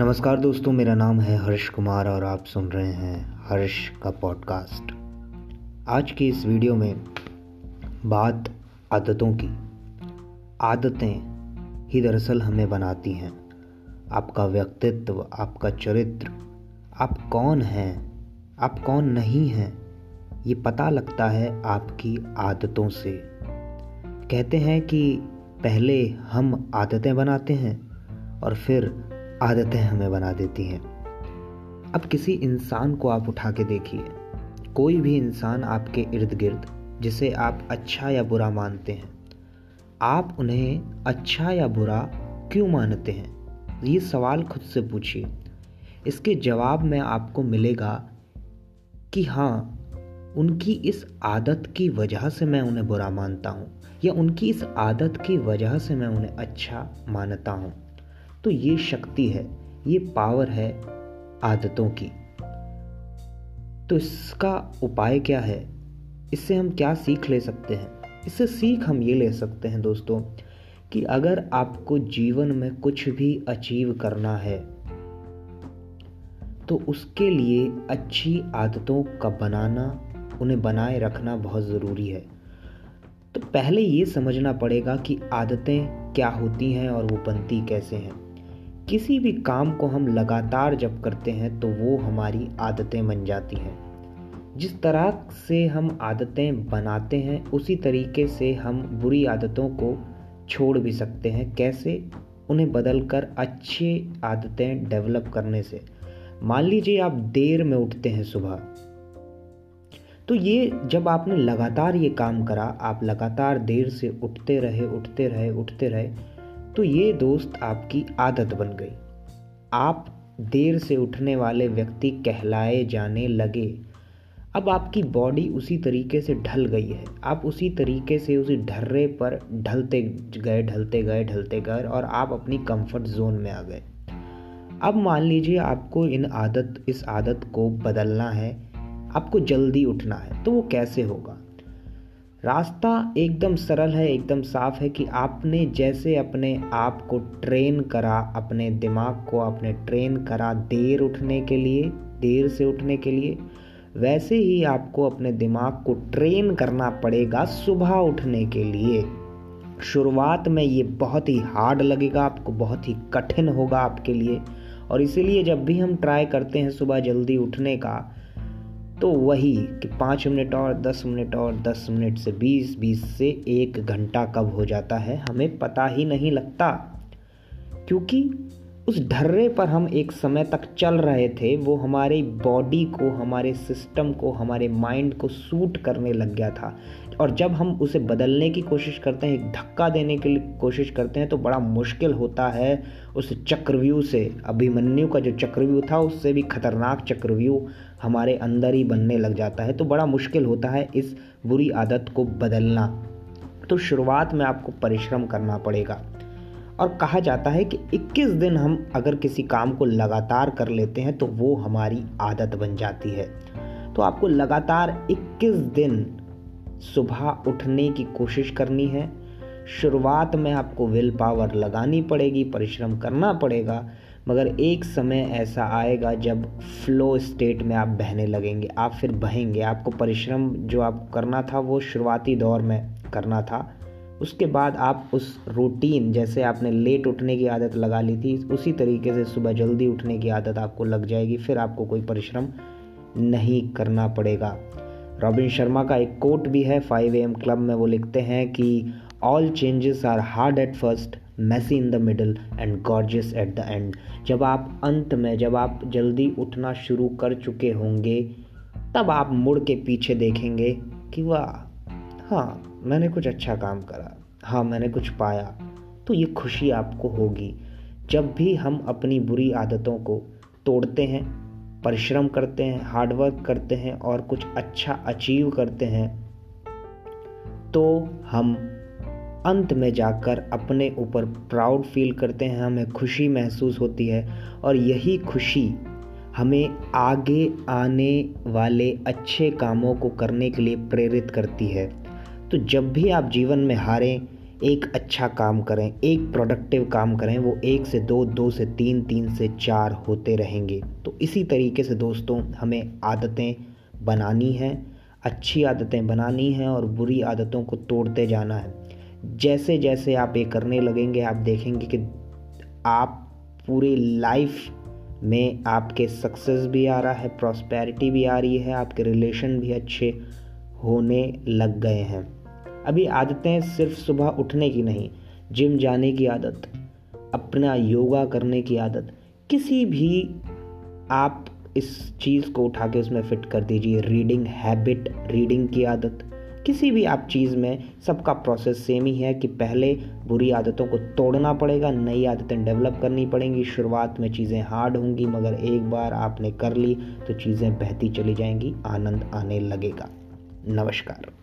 नमस्कार दोस्तों, मेरा नाम है हर्ष कुमार और आप सुन रहे हैं हर्ष का पॉडकास्ट आज की इस वीडियो में बात आदतों की। आदतें ही दरअसल हमें बनाती हैं। आपका व्यक्तित्व, आपका चरित्र, आप कौन हैं, आप कौन नहीं हैं, ये पता लगता है आपकी आदतों से। कहते हैं कि पहले हम आदतें बनाते हैं और फिर आदतें हमें बना देती हैं। अब किसी इंसान को आप उठा के देखिए। कोई भी इंसान आपके इर्द गिर्द जिसे आप अच्छा या बुरा मानते हैं, आप उन्हें अच्छा या बुरा क्यों मानते हैं? ये सवाल खुद से पूछिए। इसके जवाब में आपको मिलेगा कि हाँ उनकी इस आदत की वजह से मैं उन्हें बुरा मानता हूँ, या उनकी इस आदत की वजह से मैं उन्हें अच्छा मानता हूँ। तो ये शक्ति है, ये पावर है आदतों की। तो इसका उपाय क्या है? इससे हम क्या सीख ले सकते हैं? इससे सीख हम ये ले सकते हैं दोस्तों कि अगर आपको जीवन में कुछ भी अचीव करना है तो उसके लिए अच्छी आदतों का बनाना, उन्हें बनाए रखना बहुत ज़रूरी है। तो पहले ये समझना पड़ेगा कि आदतें क्या होती हैं और वो बनती कैसे हैं। किसी भी काम को हम लगातार जब करते हैं तो वो हमारी आदतें बन जाती हैं। जिस तरह से हम आदतें बनाते हैं, उसी तरीके से हम बुरी आदतों को छोड़ भी सकते हैं। कैसे? उन्हें बदल कर अच्छी आदतें डेवलप करने से। मान लीजिए आप देर में उठते हैं सुबह। तो ये जब आपने लगातार ये काम करा, आप लगातार देर से उठते रहे उठते रहे उठते रहे तो ये दोस्त आपकी आदत बन गई। आप देर से उठने वाले व्यक्ति कहलाए जाने लगे। अब आपकी बॉडी उसी तरीके से ढल गई है। आप उसी तरीके से उसी ढर्रे पर ढलते गए ढलते गए ढलते गए और आप अपनी कंफर्ट जोन में आ गए। अब मान लीजिए आपको इन आदत, इस आदत को बदलना है, आपको जल्दी उठना है तो वो कैसे होगा? रास्ता एकदम सरल है, एकदम साफ़ है कि आपने जैसे अपने आप को ट्रेन करा, अपने दिमाग को आपने ट्रेन करा देर उठने के लिए, देर से उठने के लिए, वैसे ही आपको अपने दिमाग को ट्रेन करना पड़ेगा सुबह उठने के लिए। शुरुआत में ये बहुत ही हार्ड लगेगा, आपको बहुत ही कठिन होगा आपके लिए, और इसीलिए जब भी हम ट्राई करते हैं सुबह जल्दी उठने का तो वही कि पाँच मिनट और दस मिनट और दस मिनट से बीस बीस से एक घंटा कब हो जाता है, हमें पता ही नहीं लगता। क्योंकि उस ढर्रे पर हम एक समय तक चल रहे थे, वो हमारे बॉडी को, हमारे सिस्टम को, हमारे माइंड को सूट करने लग गया था। और जब हम उसे बदलने की कोशिश करते हैं, एक धक्का देने की कोशिश करते हैं तो बड़ा मुश्किल होता है उस चक्रव्यूह से। अभिमन्यु का जो चक्रव्यूह था, उससे भी खतरनाक चक्रव्यूह हमारे अंदर ही बनने लग जाता है। तो बड़ा मुश्किल होता है इस बुरी आदत को बदलना। तो शुरुआत में आपको परिश्रम करना पड़ेगा। और कहा जाता है कि 21 दिन हम अगर किसी काम को लगातार कर लेते हैं तो वो हमारी आदत बन जाती है। तो आपको लगातार 21 दिन सुबह उठने की कोशिश करनी है। शुरुआत में आपको विल पावर लगानी पड़ेगी, परिश्रम करना पड़ेगा, मगर एक समय ऐसा आएगा जब फ्लो स्टेट में आप बहने लगेंगे, आप फिर बहेंगे। आपको परिश्रम जो आप करना था, वो शुरुआती दौर में करना था। उसके बाद आप उस रूटीन जैसे आपने लेट उठने की आदत लगा ली थी, उसी तरीके से सुबह जल्दी उठने की आदत आपको लग जाएगी, फिर आपको कोई परिश्रम नहीं करना पड़ेगा। रॉबिन शर्मा का एक कोट भी है फाइव एम क्लब में वो लिखते हैं कि all changes are hard at first messy in the middle and gorgeous at the end जब आप अंत में, जब आप जल्दी उठना शुरू कर चुके होंगे, तब आप मुड़ के पीछे देखेंगे कि वाह हाँ मैंने कुछ अच्छा काम करा। हाँ मैंने कुछ पाया तो ये खुशी आपको होगी। जब भी हम अपनी बुरी आदतों को तोड़ते हैं, परिश्रम करते हैं हार्डवर्क करते हैं और कुछ अच्छा अचीव करते हैं तो हम अंत में जाकर अपने ऊपर प्राउड फील करते हैं, हमें खुशी महसूस होती है और यही खुशी हमें आगे आने वाले अच्छे कामों को करने के लिए प्रेरित करती है। तो जब भी आप जीवन में हारें, एक अच्छा काम करें, एक प्रोडक्टिव काम करें, वो एक से दो दो से तीन तीन से चार होते रहेंगे। तो इसी तरीके से दोस्तों, हमें आदतें बनानी हैं, अच्छी आदतें बनानी हैं और बुरी आदतों को तोड़ते जाना है। जैसे जैसे आप ये करने लगेंगे, आप देखेंगे कि आप पूरी लाइफ में आपके सक्सेस भी आ रहा है प्रॉस्पेरिटी भी आ रही है, आपके रिलेशन भी अच्छे होने लग गए हैं। अभी आदतें सिर्फ़ सुबह उठने की नहीं, जिम जाने की आदत, अपना योगा करने की आदत। किसी भी आप इस चीज़ को उठा के उसमें फिट कर दीजिए। रीडिंग हैबिट, रीडिंग की आदत। किसी भी आप चीज़ में, सबका प्रोसेस सेम ही है कि पहले बुरी आदतों को तोड़ना पड़ेगा, नई आदतें डेवलप करनी पड़ेंगी, शुरुआत में चीज़ें हार्ड होंगी, मगर एक बार आपने कर ली तो चीज़ें बहती चली जाएँगी, आनंद आने लगेगा। नमस्कार।